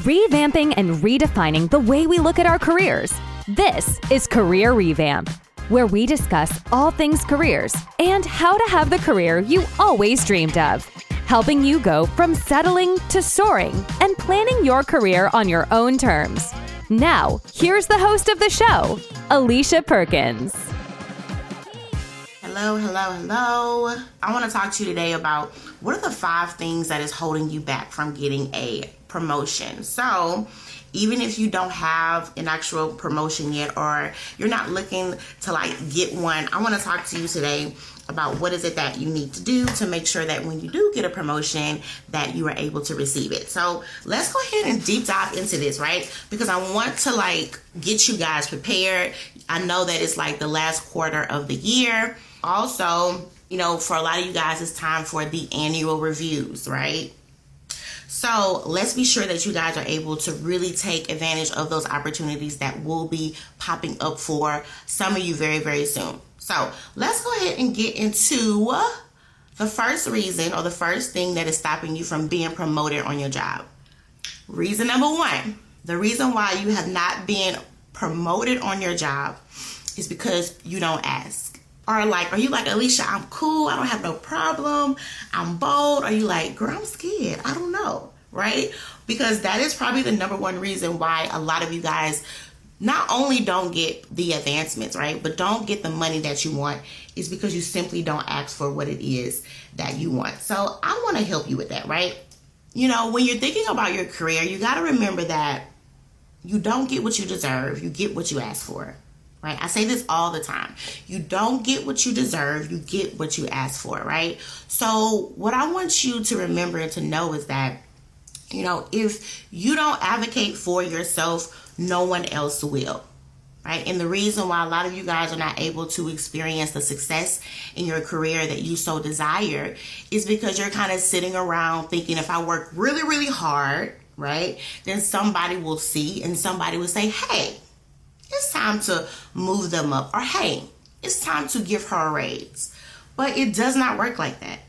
revamping and redefining the way we look at our careers. This is Career Revamp, where we discuss all things careers and how to have the career you always dreamed of, helping you go from settling to soaring and planning your career on your own terms. Now, here's the host of the show, Alicia Perkins. Hello, hello, hello. I want to talk to you today about what are the five things that is holding you back from getting a promotion. So, even if you don't have an actual promotion yet or you're not looking to like get one, I want to talk to you today about what is it that you need to do to make sure that when you do get a promotion that you are able to receive it. So, let's go ahead and deep dive into this, right? Because I want to like get you guys prepared. I know that it's like the last quarter of the year also, you know, for a lot of you guys, it's time for the annual reviews, right? So let's be sure that you guys are able to really take advantage of those opportunities that will be popping up for some of you very, very soon. So let's go ahead and get into the first reason or the first thing that is stopping you from being promoted on your job. Reason number one the reason why you have not been promoted on your job is because you don't ask are like, are you like, Alicia, I'm cool, I don't have no problem, I'm bold? Are you like, girl, I'm scared, I don't know, right? Because that is probably the number one reason why a lot of you guys not only don't get the advancements, right, but don't get the money that you want is because you simply don't ask for what it is that you want. So I want to help you with that, right? You know, when you're thinking about your career, you got to remember that you don't get what you deserve, you get what you ask for right? I say this all the time. You don't get what you deserve, you get what you ask for, right? So, what I want you to remember and to know is that, you know, if you don't advocate for yourself, no one else will. Right? And the reason why a lot of you guys are not able to experience the success in your career that you so desire is because you're kind of sitting around thinking if I work really, really hard, right, then somebody will see and somebody will say, hey, it's time to move them up. Or hey, it's time to give her a raise. But it does not work like that,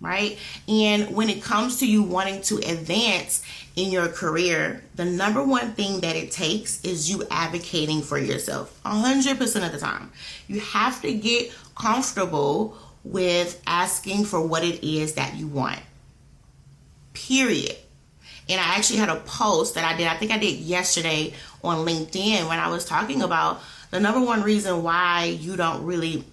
right? And when it comes to you wanting to advance in your career, the number one thing that it takes is you advocating for yourself 100% of the time. You have to get comfortable with asking for what it is that you want. Period. And I actually had a post that I did, I think I did yesterday on LinkedIn when I was talking about the number one reason why you don't really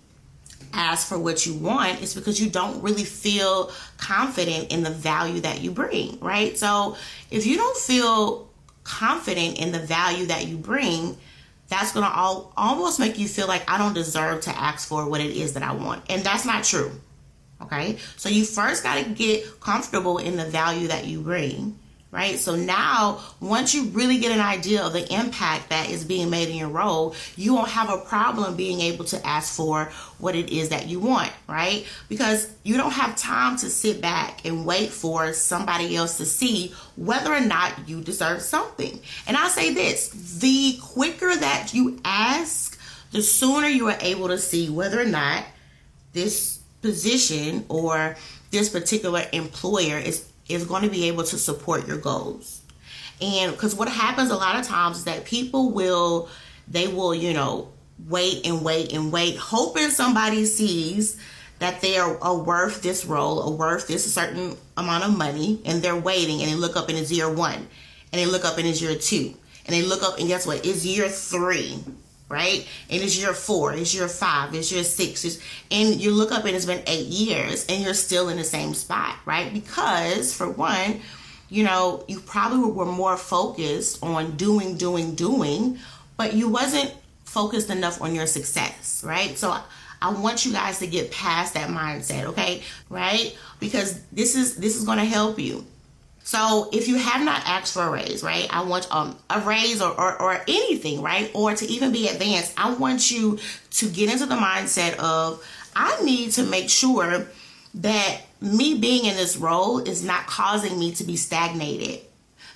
ask for what you want is because you don't really feel confident in the value that you bring, right? So if you don't feel confident in the value that you bring, that's going to all, almost make you feel like I don't deserve to ask for what it is that I want. And that's not true. Okay? So you first got to get comfortable in the value that you bring right? So now, once you really get an idea of the impact that is being made in your role, you won't have a problem being able to ask for what it is that you want, right? Because you don't have time to sit back and wait for somebody else to see whether or not you deserve something. And I'll say this the quicker that you ask, the sooner you are able to see whether or not this position or this particular employer is is going to be able to support your goals. And because what happens a lot of times is that people will, they will, you know, wait and wait and wait, hoping somebody sees that they are, are worth this role or worth this certain amount of money and they're waiting and they look up and it's year one and they look up and it's year two and they look up and guess what? It's year three right? And it's your four, it's your five, it's your six, it's, and you look up and it's been eight years and you're still in the same spot, right? Because for one, you know, you probably were more focused on doing, doing, doing, but you wasn't focused enough on your success, right? So I want you guys to get past that mindset, okay? Right? Because this is this is going to help you. So if you have not asked for a raise, right? I want um, a raise or, or, or anything, right? Or to even be advanced, I want you to get into the mindset of I need to make sure that me being in this role is not causing me to be stagnated.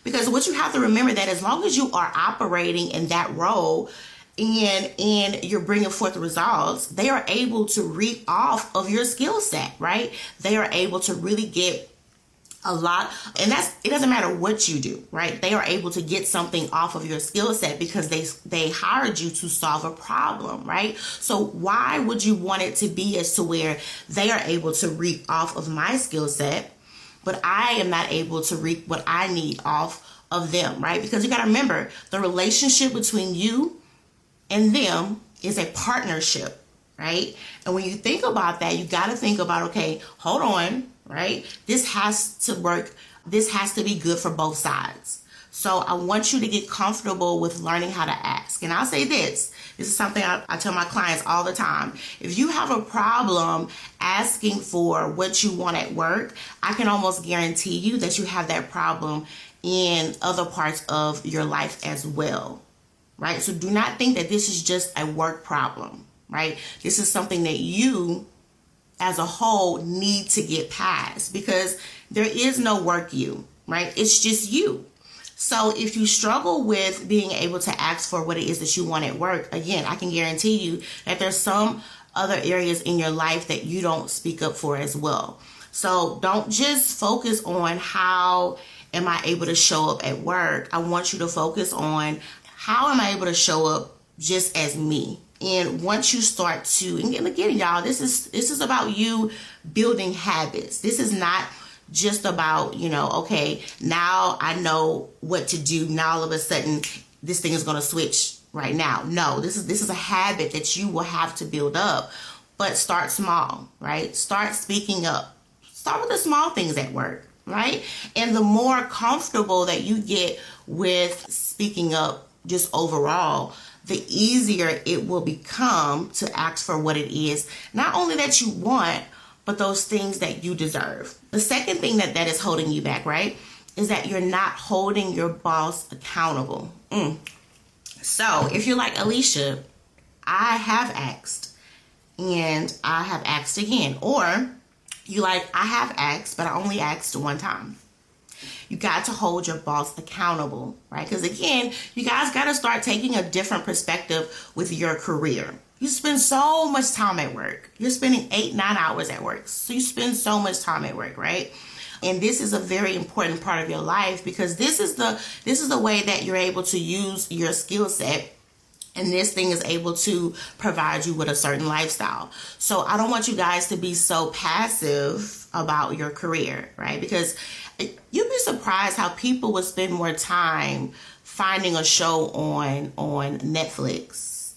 Because what you have to remember that as long as you are operating in that role, and and you're bringing forth results they are able to reap off of your skill set right they are able to really get a lot. And that's it doesn't matter what you do right? They are able to get something off of your skill set because they they hired you to solve a problem right? So why would you want it to be as to where they are able to reap off of my skill set but i am not able to reap what i need off of them right? Because you got to remember the relationship between you and them is a partnership right? And when you think about that you got to think about okay hold on right? This has to work. This has to be good for both sides. So I want you to get comfortable with learning how to ask. And I'll say this this is something I, I, tell my clients all the time. If you have a problem asking for what you want at work, I can almost guarantee you that you have that problem in other parts of your life as well. Right? So do not think that this is just a work problem, right? This is something that you as a whole need to get past because there is no work you, right? It's just you. So if you struggle with being able to ask for what it is that you want at work, again, I can guarantee you that there's some other areas in your life that you don't speak up for as well. So don't just focus on how am I able to show up at work. I want you to focus on how am I able to show up just as me and once you start to and again y'all this is this is about you building habits. This is not just about you know okay now i know what to do. Now all of a sudden this thing is going to switch right now. No this is this is a habit that you will have to build up. But start small right? Start speaking up. Start with the small things at work right? And the more comfortable that you get with speaking up just overall the easier it will become to ask for what it is, not only that you want, but those things that you deserve. The second thing that that is holding you back, right, is that you're not holding your boss accountable. Mm. So if you're like Alicia, I have asked and I have asked again, or you like, I have asked, but I only asked one time. You got to hold your boss accountable, right? Because again, you guys got to start taking a different perspective with your career. You spend so much time at work. You're spending eight, nine hours at work. So you spend so much time at work, right? and this is a very important part of your life because this is the this is the way that you're able to use your skill set and this thing is able to provide you with a certain lifestyle. So I don't want you guys to be so passive about your career, right? Because you'd be surprised how people would spend more time finding a show on on Netflix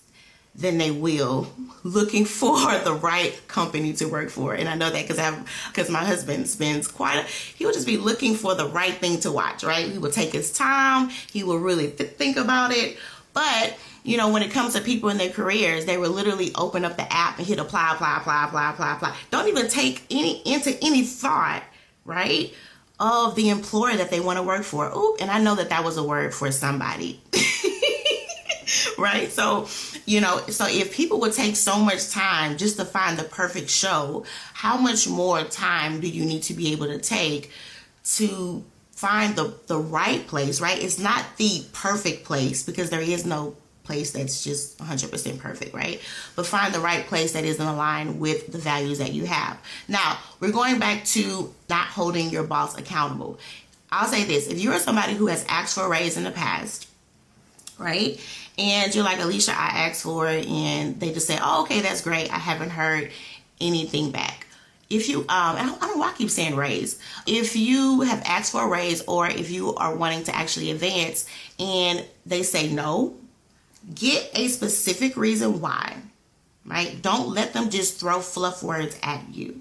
than they will looking for the right company to work for. And I know that because I because my husband spends quite a he would just be looking for the right thing to watch, right? He would take his time, he would really th- think about it. But you know, when it comes to people in their careers, they will literally open up the app and hit apply, apply, apply, apply, apply, apply. Don't even take any into any thought, right? Of the employer that they want to work for. Ooh, and I know that that was a word for somebody. right? So, you know, so if people would take so much time just to find the perfect show, how much more time do you need to be able to take to find the the right place, right? It's not the perfect place because there is no place that's just 100% perfect, right? But find the right place that is in line with the values that you have. Now, we're going back to not holding your boss accountable. I'll say this if you're somebody who has asked for a raise in the past, right? And you're like, Alicia, I asked for it, and they just say, oh, okay, that's great. I haven't heard anything back. If you, um, I don't, I don't know why I keep saying raise. If you have asked for a raise, or if you are wanting to actually advance, and they say no, Get a specific reason why, right? Don't let them just throw fluff words at you,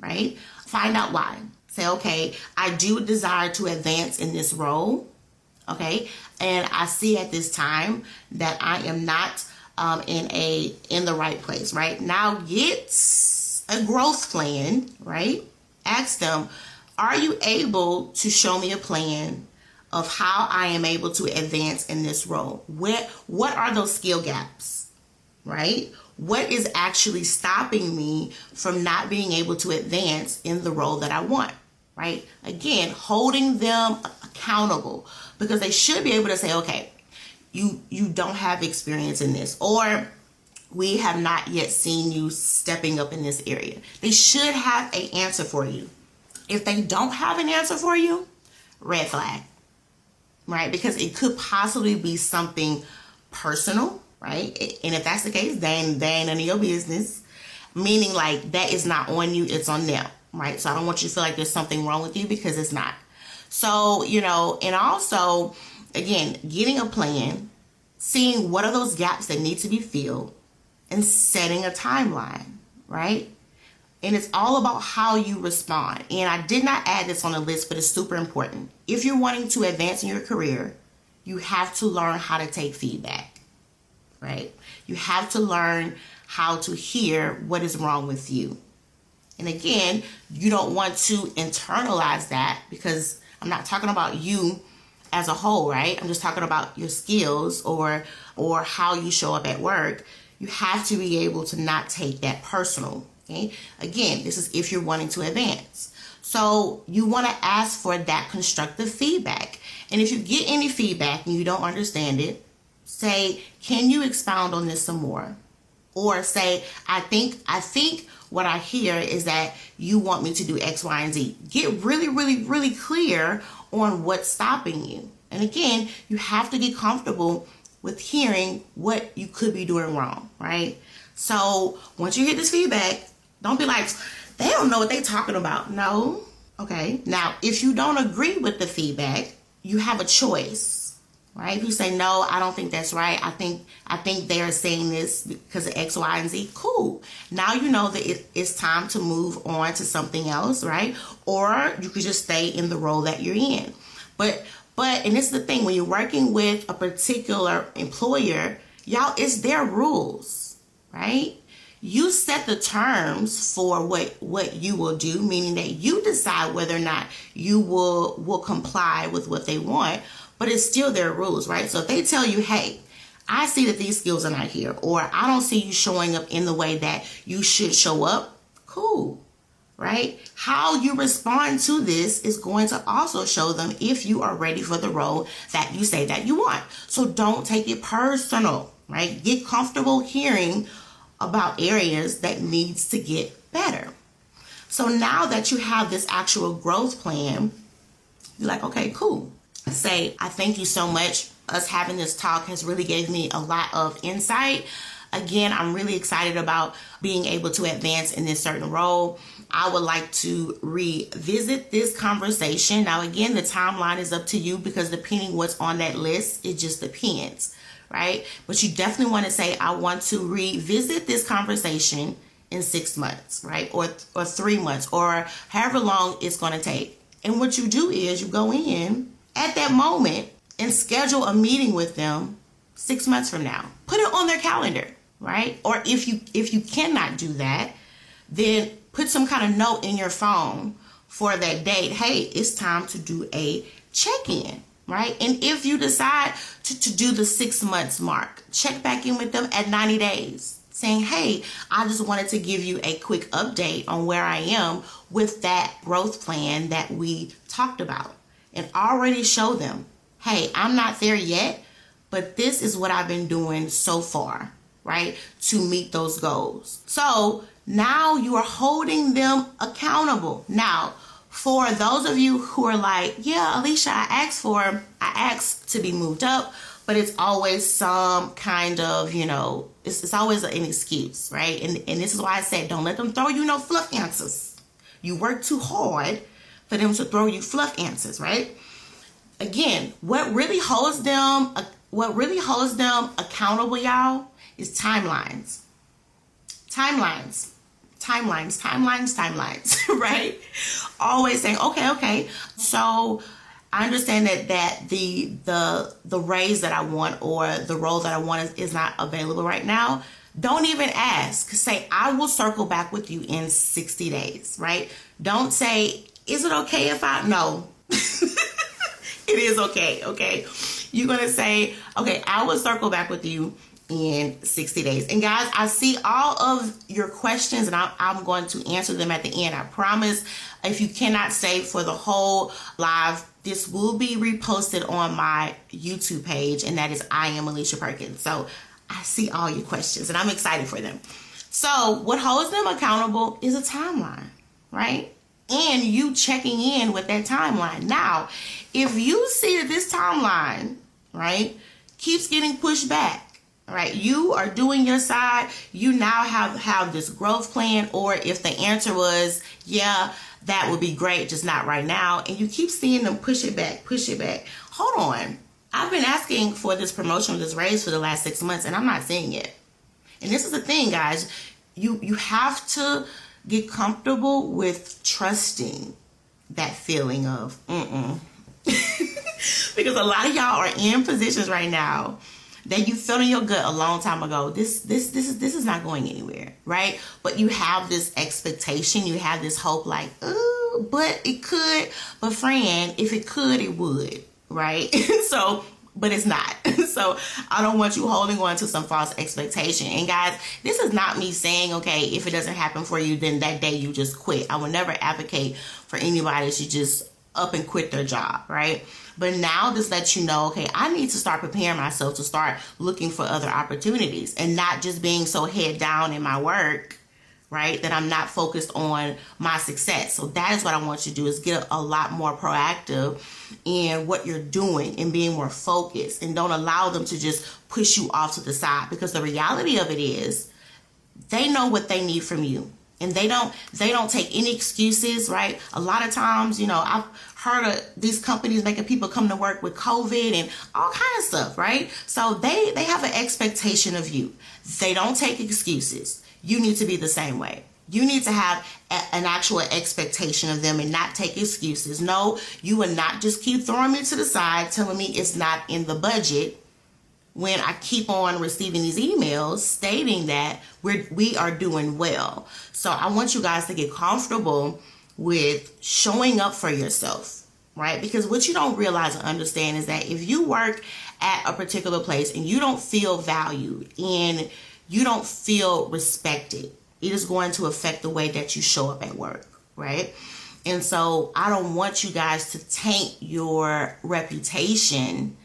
right? Find out why. Say, okay, I do desire to advance in this role, okay? And I see at this time that I am not um, in a in the right place, right? Now get a growth plan, right? Ask them, are you able to show me a plan of how I am able to advance in this role. What what are those skill gaps? Right? What is actually stopping me from not being able to advance in the role that I want? Right? Again, holding them accountable because they should be able to say, okay, you you don't have experience in this or we have not yet seen you stepping up in this area. They should have an answer for you If they don't have an answer for you, red flag, right? Because it could possibly be something personal, right? And if that's the case, then they ain't none of your business. Meaning, like, that is not on you, it's on them, right? So I don't want you to feel like there's something wrong with you because it's not. So, you know, and also, again, getting a plan, seeing what are those gaps that need to be filled, and setting a timeline, right? And it's all about how you respond. And I did not add this on the list, but it's super important. If you're wanting to advance in your career, you have to learn how to take feedback, right? You have to learn how to hear what is wrong with you. And again, you don't want to internalize that because I'm not talking about you as a whole, right? I'm just talking about your skills or or how you show up at work. You have to be able to not take that personal Okay. Again, this is if you're wanting to advance. So you want to ask for that constructive feedback. And if you get any feedback and you don't understand it, say, can you expound on this some more? Or say, I think, I think what I hear is that you want me to do X, Y, and Z. Get really, really, really clear on what's stopping you. And again, you have to get comfortable with hearing what you could be doing wrong, right? So once you get this feedback, don't be like, they don't know what they're talking about. No. Okay. Now, if you don't agree with the feedback, you have a choice, right? If you say, no, I don't think that's right. I think, I think they're saying this because of X, Y, and Z. Cool. Now you know that it, it's time to move on to something else, right? Or you could just stay in the role that you're in. But, but, and this is the thing, when you're working with a particular employer, y'all, it's their rules, right? You set the terms for what what you will do meaning that you decide whether or not you will will comply with what they want but it's still their rules right? So if they tell you hey i see that these skills are not here or i don't see you showing up in the way that you should show up cool right? How you respond to this is going to also show them if you are ready for the role that you say that you want. So don't take it personal right? Get comfortable hearing about areas that needs to get better. So now that you have this actual growth plan, you're like, okay, cool. Say, I thank you so much. Us having this talk has really gave me a lot of insight. Again, I'm really excited about being able to advance in this certain role. I would like to revisit this conversation. Now, again, the timeline is up to you because depending what's on that list, it just depends right? But you definitely want to say, I want to revisit this conversation in six months, right? Or, or three months, or however long it's going to take. And what you do is you go in at that moment and schedule a meeting with them six months from now. Put it on their calendar, right? Or if you if you cannot do that, then put some kind of note in your phone for that date. Hey, it's time to do a check-in right? And if you decide to, to do the six months mark, check back in with them at 90 days saying, hey, I just wanted to give you a quick update on where I am with that growth plan that we talked about and already show them, hey, I'm not there yet, but this is what I've been doing so far, right, to meet those goals. So now you are holding them accountable. Now, for those of you who are like, yeah, Alicia, I asked for, I asked to be moved up, but it's always some kind of, you know, it's, it's always an excuse, right? And, and this is why I said, don't let them throw you no fluff answers. You work too hard for them to throw you fluff answers, right? Again, what really holds them, uh, what really holds them accountable, y'all, is timelines. Timelines timelines, timelines, timelines, right? Always saying, okay, okay. So I understand that that the the the raise that I want or the role that I want is, is not available right now. Don't even ask. Say, I will circle back with you in 60 days, right? Don't say, is it okay if I no. it is okay, okay? You're gonna say, okay, I will circle back with you in 60 days. And guys, I see all of your questions and I, am going to answer them at the end. I promise. If you cannot stay for the whole live, this will be reposted on my YouTube page, and that is I am Alicia Perkins. So I see all your questions and I'm excited for them. So, what holds them accountable is a timeline, right? and you checking in with that timeline. Now, if you see that this timeline, right, keeps getting pushed back, right, you are doing your side, you now have have this growth plan, or if the answer was, yeah, that would be great, just not right now, and you keep seeing them push it back, push it back. Hold on. I've been asking for this promotion, this raise for the last six months, and I'm not seeing it. And this is the thing, guys. You you have to get comfortable with trusting that feeling of mm mm because a lot of y'all are in positions right now that you felt in your gut a long time ago. This this this is this is not going anywhere, right? But you have this expectation, you have this hope, like, oh, but it could. But friend, if it could, it would, right? so but it's not. so I don't want you holding on to some false expectation. And guys, this is not me saying, okay, if it doesn't happen for you, then that day you just quit. I would never advocate for anybody to just up and quit their job, right? But now this lets you know, okay, I need to start preparing myself to start looking for other opportunities and not just being so head down in my work right? That I'm not focused on my success. So that is what I want you to do is get a lot more proactive in what you're doing and being more focused and don't allow them to just push you off to the side because the reality of it is they know what they need from you and they don't they don't take any excuses right? A lot of times you know i've heard of these companies making people come to work with covid and all kind of stuff right? So they they have an expectation of you. They don't take excuses. You need to be the same way. You need to have a, an actual expectation of them and not take excuses. No, you will not just keep throwing me to the side, telling me it's not in the budget when I keep on receiving these emails stating that we're we are doing well. So I want you guys to get comfortable with showing up for yourself, right? Because what you don't realize and understand is that if you work at a particular place and you don't feel valued and you don't feel respected, it is going to affect the way that you show up at work, right? And so I don't want you guys to taint your reputation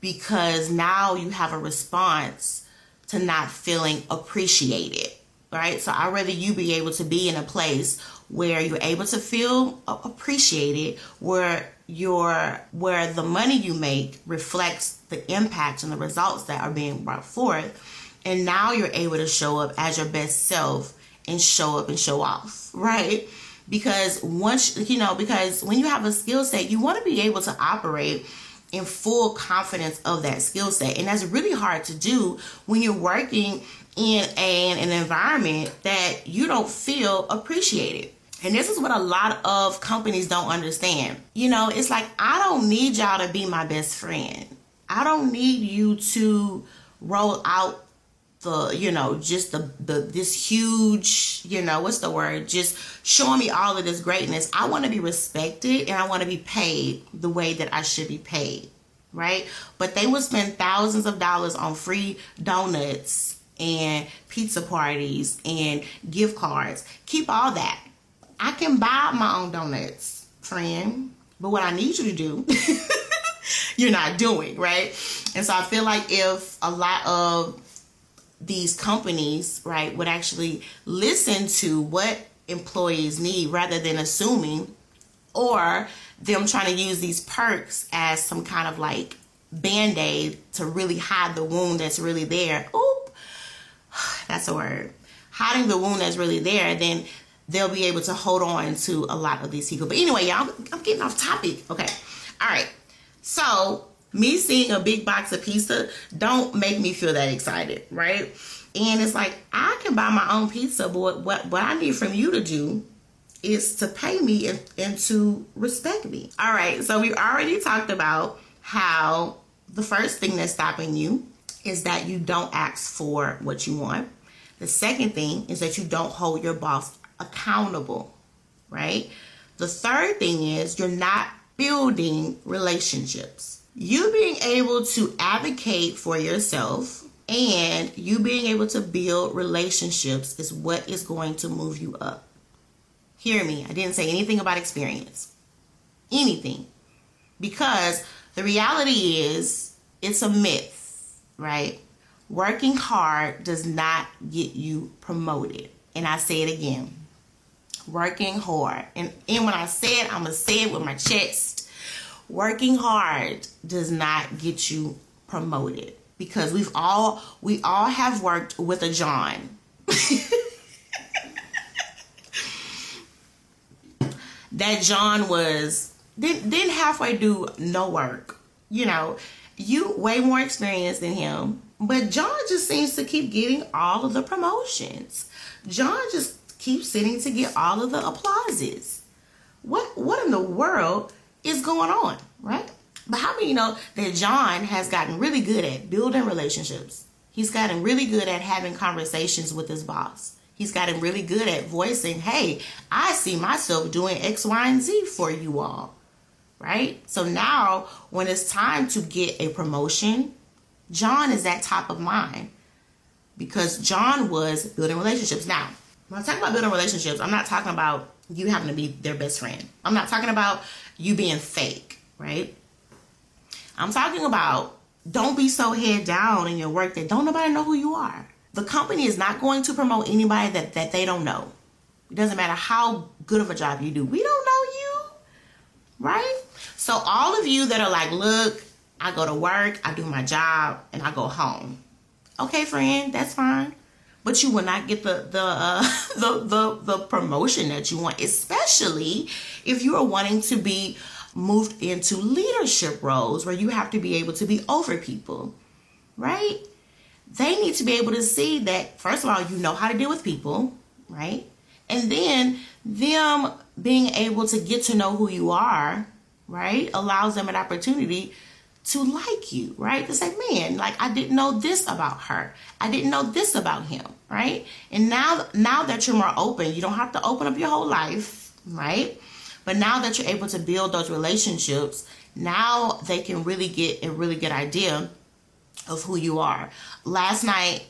because now you have a response to not feeling appreciated, right? So I'd rather you be able to be in a place where you're able to feel appreciated, where your where the money you make reflects the impact and the results that are being brought forth and now you're able to show up as your best self and show up and show off, right? Because once, you know, because when you have a skill set, you want to be able to operate in full confidence of that skill set. And that's really hard to do when you're working in a, an environment that you don't feel appreciated. And this is what a lot of companies don't understand. You know, it's like, I don't need y'all to be my best friend. I don't need you to roll out the you know just the the this huge you know what's the word? Just showing me all of this greatness. I want to be respected and i want to be paid the way that i should be paid right? But they would spend thousands of dollars on free donuts and pizza parties and gift cards. Keep all that. I can buy my own donuts friend but what i need you to do you're not doing right? And so i feel like if a lot of these companies, right, would actually listen to what employees need rather than assuming or them trying to use these perks as some kind of like band aid to really hide the wound that's really there. Oop, that's a word. Hiding the wound that's really there, then they'll be able to hold on to a lot of these people. But anyway, y'all, I'm getting off topic. Okay. All right. So me seeing a big box of pizza don't make me feel that excited, right? And it's like I can buy my own pizza, but what what I need from you to do is to pay me and, and to respect me. All right, so we've already talked about how the first thing that's stopping you is that you don't ask for what you want. The second thing is that you don't hold your boss accountable, right? The third thing is you're not building relationships you being able to advocate for yourself and you being able to build relationships is what is going to move you up. Hear me, I didn't say anything about experience. Anything. Because the reality is, it's a myth, right? Working hard does not get you promoted. And I say it again Working hard. And, and when I say it, I'm going to say it with my chest. Working hard does not get you promoted because we've all we all have worked with a John. that John was didn't, didn't halfway do no work. You know, you way more experienced than him, but John just seems to keep getting all of the promotions. John just keeps sitting to get all of the applauses. What what in the world is going on, right? But how many you know that John has gotten really good at building relationships? He's gotten really good at having conversations with his boss. He's gotten really good at voicing, hey, I see myself doing X, Y, and Z for you all. Right? So now, when it's time to get a promotion, John is at top of mind because John was building relationships. Now, when I talk about building relationships, I'm not talking about you having to be their best friend. I'm not talking about you being fake, right? I'm talking about don't be so head down in your work that don't nobody know who you are. The company is not going to promote anybody that, that they don't know. It doesn't matter how good of a job you do. We don't know you, right? So all of you that are like, look, I go to work, I do my job, and I go home. Okay, friend, that's fine. But you will not get the the uh, the, the the promotion that you want, especially if you are wanting to be moved into leadership roles where you have to be able to be over people, right? They need to be able to see that, first of all, you know how to deal with people, right? And then them being able to get to know who you are, right, allows them an opportunity to like you, right? To say, man, like I didn't know this about her. I didn't know this about him, right? And now now that you're more open, you don't have to open up your whole life, right? But now that you're able to build those relationships, now they can really get a really good idea of who you are. Last night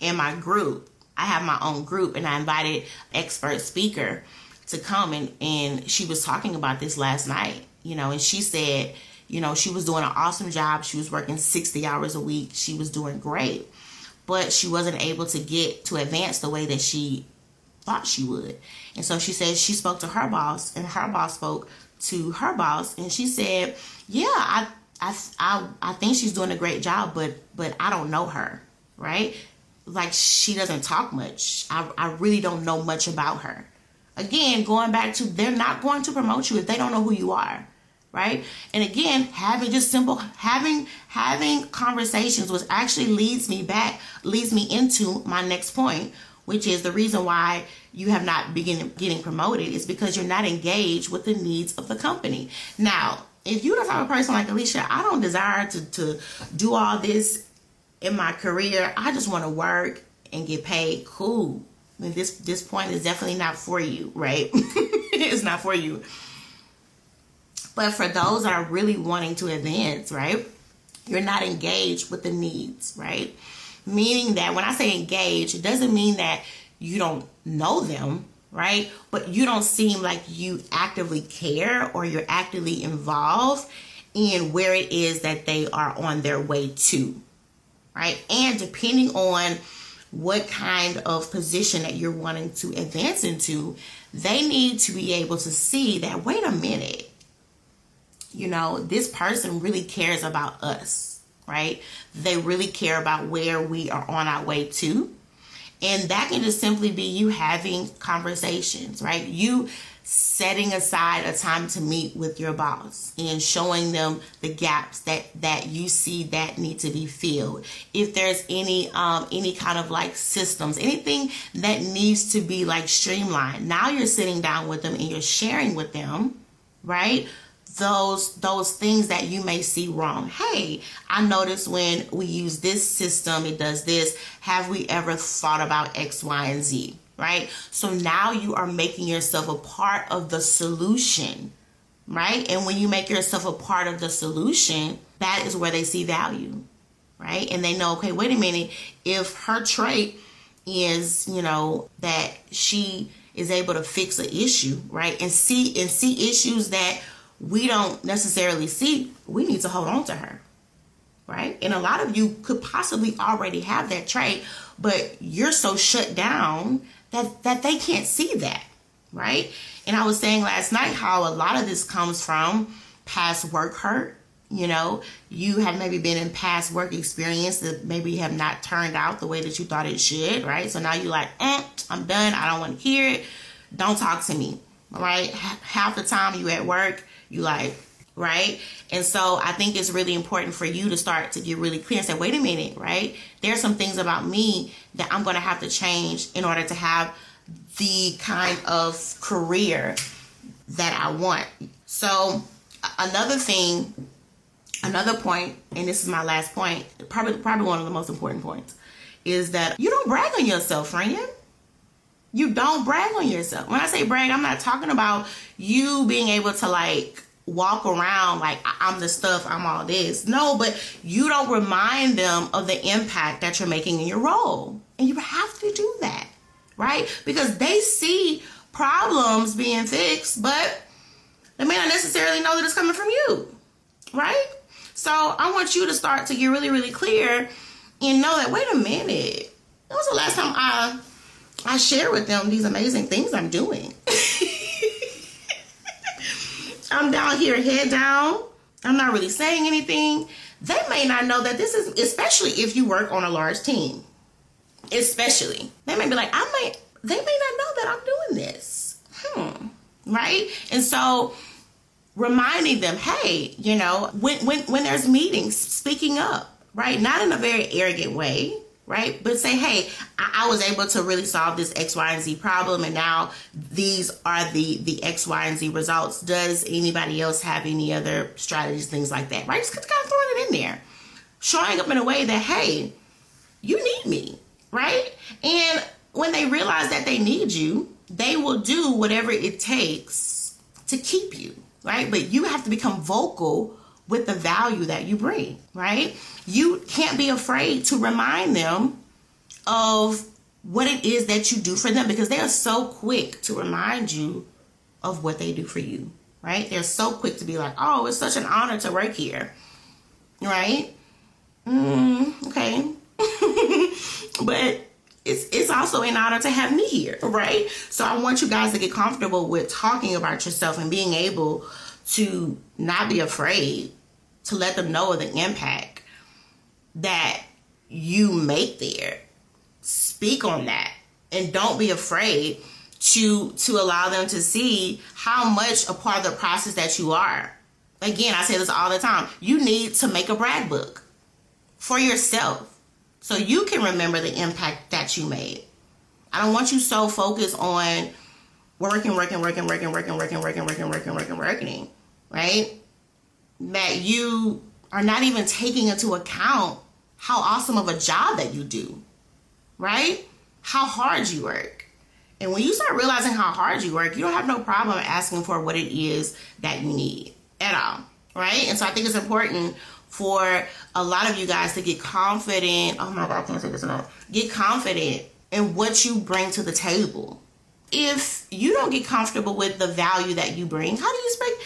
in my group, I have my own group and I invited expert speaker to come and, and she was talking about this last night, you know, and she said, you know, she was doing an awesome job. She was working 60 hours a week. She was doing great. But she wasn't able to get to advance the way that she thought she would. And so she said she spoke to her boss, and her boss spoke to her boss, and she said, "Yeah, I, I, I, I think she's doing a great job, but, but I don't know her, right? Like she doesn't talk much. I, I really don't know much about her. Again, going back to they're not going to promote you if they don't know who you are." Right and again having just simple having having conversations which actually leads me back leads me into my next point which is the reason why you have not begun getting promoted is because you're not engaged with the needs of the company. Now, if you're the type of person like Alicia, I don't desire to, to do all this in my career. I just want to work and get paid. Cool. I mean, this this point is definitely not for you, right? it's not for you. But for those that are really wanting to advance, right? You're not engaged with the needs, right? Meaning that when I say engage, it doesn't mean that you don't know them, right? But you don't seem like you actively care or you're actively involved in where it is that they are on their way to, right? And depending on what kind of position that you're wanting to advance into, they need to be able to see that, wait a minute, you know, this person really cares about us right? They really care about where we are on our way to. And that can just simply be you having conversations, right? You setting aside a time to meet with your boss and showing them the gaps that that you see that need to be filled if there's any um any kind of like systems anything that needs to be like streamlined now you're sitting down with them and you're sharing with them right those those things that you may see wrong. Hey, I noticed when we use this system, it does this. Have we ever thought about X, Y, and Z? Right? So now you are making yourself a part of the solution. Right? And when you make yourself a part of the solution, that is where they see value. Right? And they know, okay, wait a minute, if her trait is, you know, that she is able to fix an issue, right? And see and see issues that we don't necessarily see, we need to hold on to her. Right? And a lot of you could possibly already have that trait, but you're so shut down that that they can't see that. right? And I was saying last night how a lot of this comes from past work hurt. You know, you have maybe been in past work experience that maybe have not turned out the way that you thought it should, right? So now you're like, eh, I'm done. I don't want to hear it. Don't talk to me, right? Half the time you at work, you like, right? And so I think it's really important for you to start to get really clear and say, wait a minute, right? There's some things about me that I'm going to have to change in order to have the kind of career that I want. So another thing, another point, and this is my last point, probably probably one of the most important points, is that you don't brag on yourself, friend. You don't brag on yourself. When I say brag, I'm not talking about you being able to like walk around like I'm the stuff, I'm all this. No, but you don't remind them of the impact that you're making in your role. And you have to do that, right? Because they see problems being fixed, but they may not necessarily know that it's coming from you, right? So I want you to start to get really, really clear and know that, wait a minute, that was the last time I I share with them these amazing things I'm doing. I'm down here, head down. I'm not really saying anything. They may not know that this is, especially if you work on a large team. Especially, they may be like, I may, they may not know that I'm doing this. Hmm. Right? And so, reminding them, hey, you know, when when when there's meetings, speaking up, right? Not in a very arrogant way, right? But say, hey, I, I, was able to really solve this X, Y, and Z problem, and now these are the the X, Y, and Z results. Does anybody else have any other strategies, things like that, right? Just kind of throwing it in there, showing up in a way that, hey, you need me, right? And when they realize that they need you, they will do whatever it takes to keep you, right? But you have to become vocal with the value that you bring, right? You can't be afraid to remind them of what it is that you do for them because they are so quick to remind you of what they do for you, right? They're so quick to be like, oh, it's such an honor to work here, right? Mm, okay. but it's, it's also an honor to have me here, right? So I want you guys to get comfortable with talking about yourself and being able to not be afraid to let them know of the impact that you make there. Speak on that and don't be afraid to to allow them to see how much a part of the process that you are. Again, I say this all the time. You need to make a brag book for yourself so you can remember the impact that you made. I don't want you so focused on working, working, working, working, working, working, working, working, working, working, working, right? That you are not even taking into account how awesome of a job that you do, right? How hard you work. And when you start realizing how hard you work, you don't have no problem asking for what it is that you need at all, right? And so I think it's important for a lot of you guys to get confident. Oh my God, I can't say this enough. Get confident in what you bring to the table. If you don't get comfortable with the value that you bring, how do you expect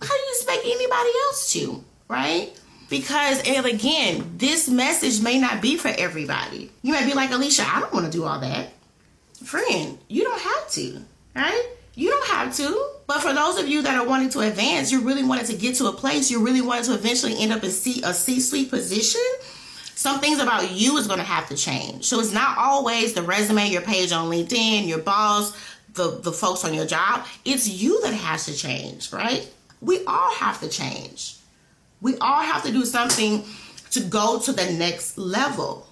how do you expect anybody else to, right? Because, and again, this message may not be for everybody. You might be like, Alicia, I don't want to do all that. Friend, you don't have to, right? You don't have to. But for those of you that are wanting to advance, you really wanted to get to a place, you really wanted to eventually end up in C, a C-suite position, some things about you is going to have to change. So it's not always the resume, your page on LinkedIn, your boss, the, the folks on your job. It's you that has to change, right? We all have to change. We all have to do something to go to the next level.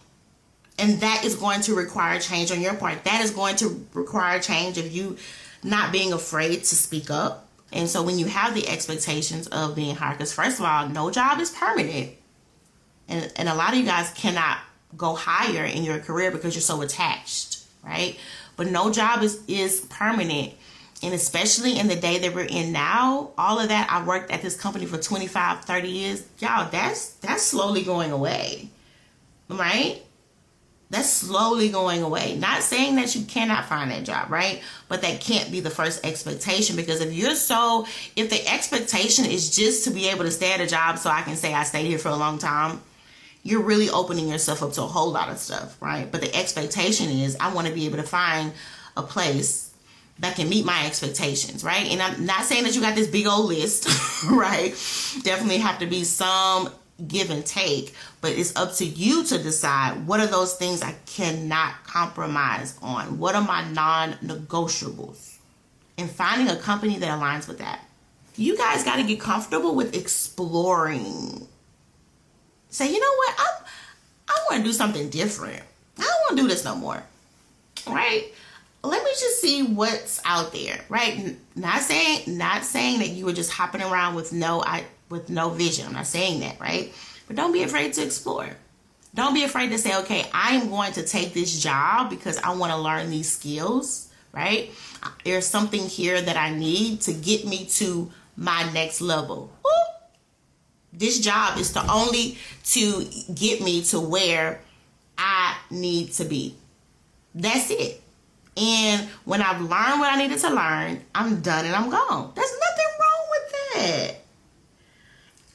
And that is going to require change on your part. That is going to require change of you not being afraid to speak up. And so when you have the expectations of being hired, because first of all, no job is permanent. And, and a lot of you guys cannot go higher in your career because you're so attached, right? But no job is, is permanent and especially in the day that we're in now all of that i worked at this company for 25 30 years. Y'all that's that's slowly going away right? That's slowly going away. Not saying that you cannot find that job right? But that can't be the first expectation because if you're so if the expectation is just to be able to stay at a job so i can say i stayed here for a long time you're really opening yourself up to a whole lot of stuff right? But the expectation is i want to be able to find a place that can meet my expectations, right? And I'm not saying that you got this big old list, right? Definitely have to be some give and take, but it's up to you to decide what are those things I cannot compromise on? What are my non negotiables? And finding a company that aligns with that. You guys got to get comfortable with exploring. Say, you know what? I, I want to do something different. I don't want to do this no more. Right? Let me just see what's out there, right? Not saying not saying that you were just hopping around with no I with no vision. I'm not saying that, right? But don't be afraid to explore. Don't be afraid to say, okay, I'm going to take this job because I want to learn these skills, right? There's something here that I need to get me to my next level. This job is to only to get me to where I need to be. That's it. And when I've learned what I needed to learn, I'm done and I'm gone. There's nothing wrong with that.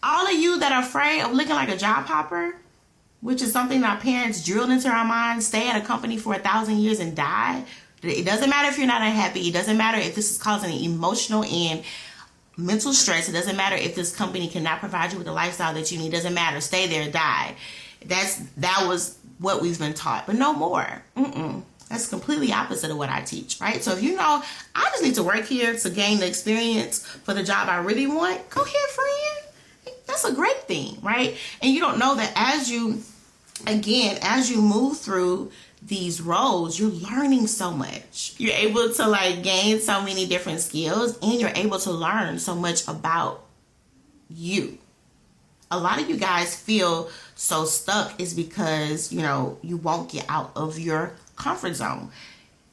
All of you that are afraid of looking like a job hopper, which is something our parents drilled into our minds, stay at a company for a thousand years and die. It doesn't matter if you're not unhappy. It doesn't matter if this is causing emotional and mental stress. It doesn't matter if this company cannot provide you with the lifestyle that you need. It doesn't matter. Stay there, die. That's that was what we've been taught, but no more. Mm-mm. That's completely opposite of what I teach, right? So if you know I just need to work here to gain the experience for the job I really want, go ahead, friend. That's a great thing, right? And you don't know that as you, again, as you move through these roles, you're learning so much. You're able to like gain so many different skills and you're able to learn so much about you. A lot of you guys feel so stuck is because, you know, you won't get out of your comfort zone.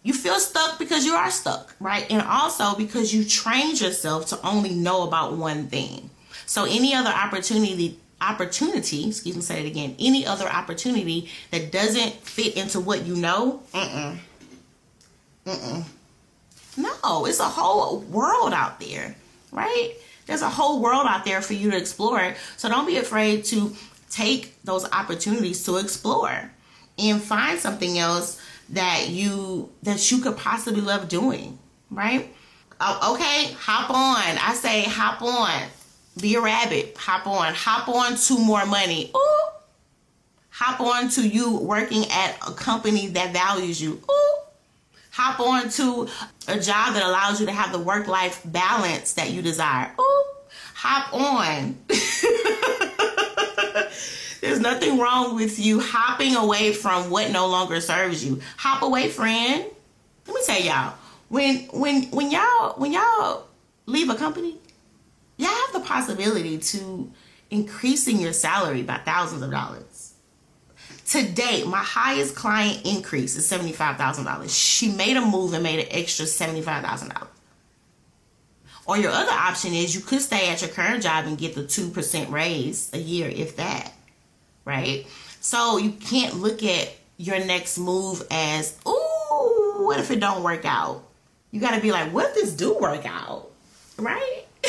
You feel stuck because you are stuck, right? And also because you trained yourself to only know about one thing. So any other opportunity opportunity, excuse me, say it again, any other opportunity that doesn't fit into what you know, mm-mm. Mm-mm. No, it's a whole world out there, right? There's a whole world out there for you to explore. So don't be afraid to take those opportunities to explore and find something else that you that you could possibly love doing, right? Oh, okay, hop on. I say hop on. Be a rabbit. Hop on. Hop on to more money. Ooh. Hop on to you working at a company that values you. Ooh. Hop on to a job that allows you to have the work life balance that you desire. Ooh. Hop on. There's nothing wrong with you hopping away from what no longer serves you. Hop away, friend. Let me tell y'all, when when when y'all when y'all leave a company, y'all have the possibility to increasing your salary by thousands of dollars. To date, my highest client increase is $75,000. She made a move and made an extra $75,000. Or your other option is you could stay at your current job and get the 2% raise a year, if that right? So you can't look at your next move as, ooh, what if it don't work out? You got to be like, what if this do work out, right?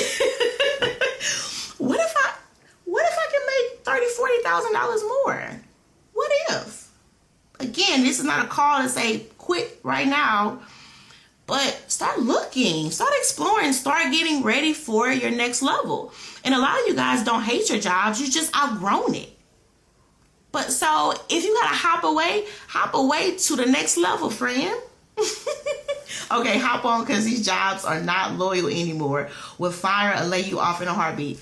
what if I, what if I can make thirty, forty thousand dollars more? What if? Again, this is not a call to say quit right now, but start looking, start exploring, start getting ready for your next level. And a lot of you guys don't hate your jobs; you just outgrown it. But so if you gotta hop away, hop away to the next level, friend. okay, hop on because these jobs are not loyal anymore. Will fire or lay you off in a heartbeat.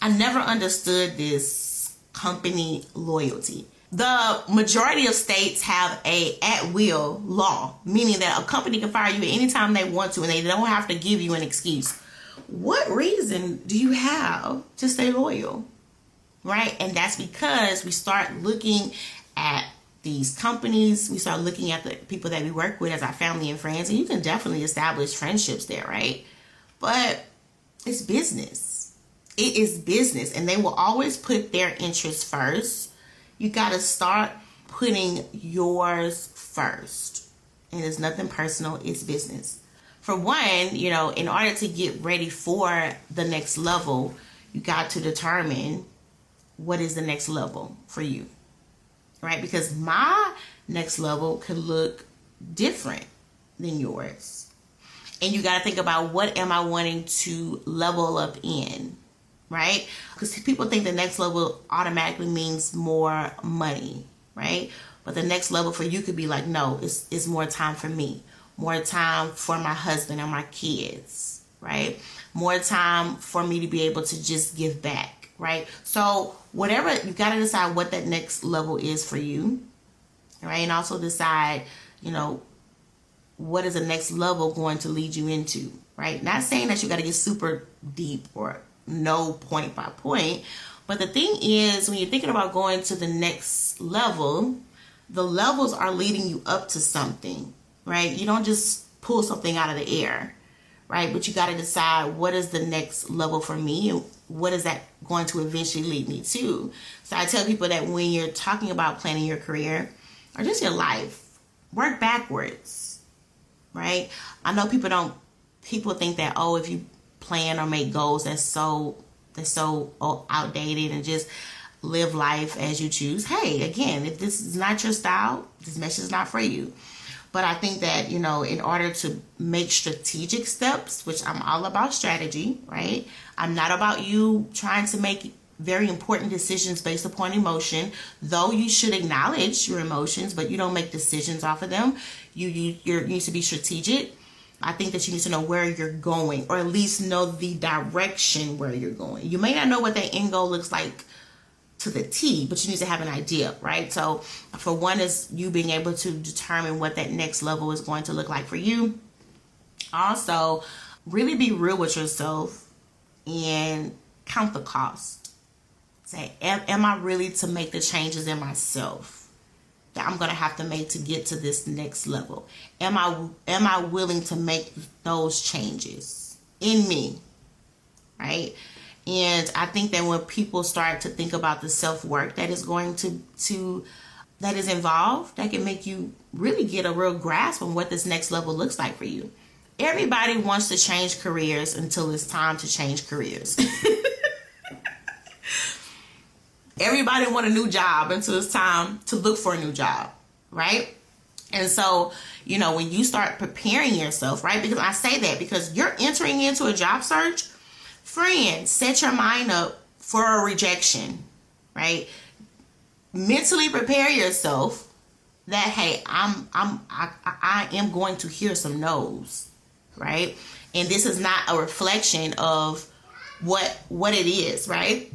I never understood this company loyalty. The majority of states have a at will law, meaning that a company can fire you anytime they want to and they don't have to give you an excuse. What reason do you have to stay loyal? Right? And that's because we start looking at these companies, we start looking at the people that we work with as our family and friends, and you can definitely establish friendships there, right? But it's business. It is business, and they will always put their interests first. You got to start putting yours first. And it's nothing personal, it's business. For one, you know, in order to get ready for the next level, you got to determine what is the next level for you right because my next level could look different than yours and you got to think about what am I wanting to level up in, right? Because people think the next level automatically means more money, right? But the next level for you could be like, no, it's, it's more time for me, more time for my husband and my kids, right? More time for me to be able to just give back, right? So, whatever, you got to decide what that next level is for you, right? And also decide, you know, what is the next level going to lead you into, right? Not saying that you got to get super deep or know point by point, but the thing is, when you're thinking about going to the next level, the levels are leading you up to something, right? You don't just pull something out of the air, right? But you got to decide what is the next level for me what is that going to eventually lead me to. So I tell people that when you're talking about planning your career or just your life, work backwards right? I know people don't people think that oh if you plan or make goals that's so that's so oh, outdated and just live life as you choose. Hey, again, if this is not your style, this message is not for you. But I think that, you know, in order to make strategic steps, which I'm all about strategy, right? I'm not about you trying to make very important decisions based upon emotion, though you should acknowledge your emotions, but you don't make decisions off of them. You you you need to be strategic. I think that you need to know where you're going, or at least know the direction where you're going. You may not know what that end goal looks like to the T, but you need to have an idea, right? So, for one, is you being able to determine what that next level is going to look like for you. Also, really be real with yourself and count the cost. Say, am, am I really to make the changes in myself? that I'm going to have to make to get to this next level? Am I am I willing to make those changes in me? Right? And I think that when people start to think about the self-work that is going to to that is involved, that can make you really get a real grasp on what this next level looks like for you. Everybody wants to change careers until it's time to change careers. Everybody want a new job until it's time to look for a new job, right? And so, you know, when you start preparing yourself, right? Because I say that because you're entering into a job search, friend, set your mind up for a rejection, right? Mentally prepare yourself that hey, I'm I'm I, I am going to hear some no's, right? And this is not a reflection of what what it is, right?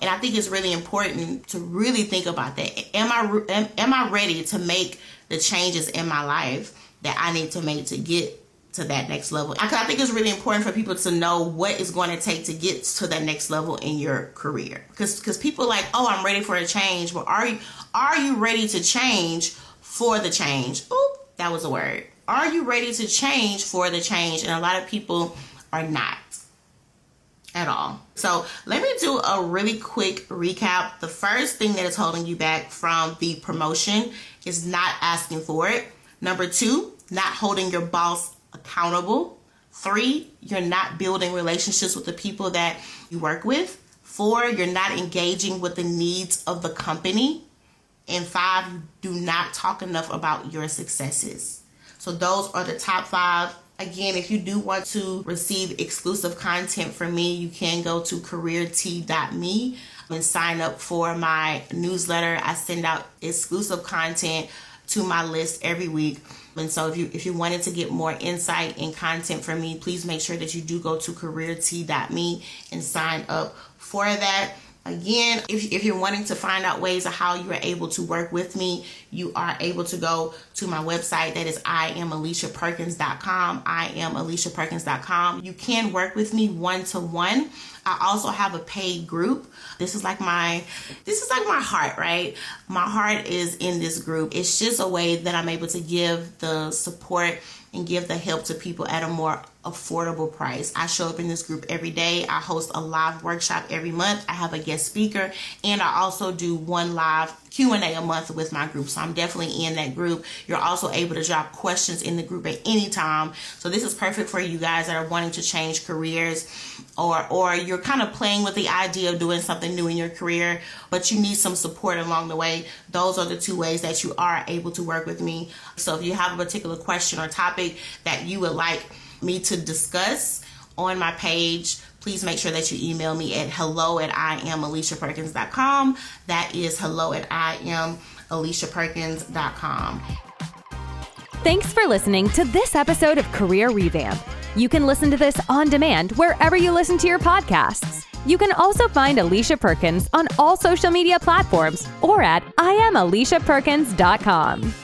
And I think it's really important to really think about that. Am I am, am I ready to make the changes in my life that I need to make to get to that next level? I, I think it's really important for people to know what is going to take to get to that next level in your career. Because because people like, oh, I'm ready for a change. Well, are you are you ready to change for the change? Oop, that was a word. Are you ready to change for the change? And a lot of people are not at all. So let me do a really quick recap. The first thing that is holding you back from the promotion is not asking for it. Number two, not holding your boss accountable. Three, you're not building relationships with the people that you work with. Four, you're not engaging with the needs of the company. And five, you do not talk enough about your successes. So those are the top five Again, if you do want to receive exclusive content from me, you can go to careert.me and sign up for my newsletter. I send out exclusive content to my list every week. And so if you if you wanted to get more insight and content from me, please make sure that you do go to careert.me and sign up for that. Again, if, if you're wanting to find out ways of how you are able to work with me, you are able to go to my website. That is I am AliciaPerkins.com. I am AliciaPerkins.com. You can work with me one to one. I also have a paid group. This is like my this is like my heart, right? My heart is in this group. It's just a way that I'm able to give the support and give the help to people at a more affordable price. I show up in this group every day. I host a live workshop every month. I have a guest speaker and I also do one live Q&A a month with my group. So I'm definitely in that group. You're also able to drop questions in the group at any time. So this is perfect for you guys that are wanting to change careers or or you're kind of playing with the idea of doing something new in your career, but you need some support along the way. Those are the two ways that you are able to work with me. So if you have a particular question or topic that you would like me to discuss on my page, please make sure that you email me at hello at I am AliciaPerkins.com. That is hello at I am AliciaPerkins.com. Thanks for listening to this episode of Career Revamp. You can listen to this on demand wherever you listen to your podcasts. You can also find Alicia Perkins on all social media platforms or at IamAliciaPerkins.com.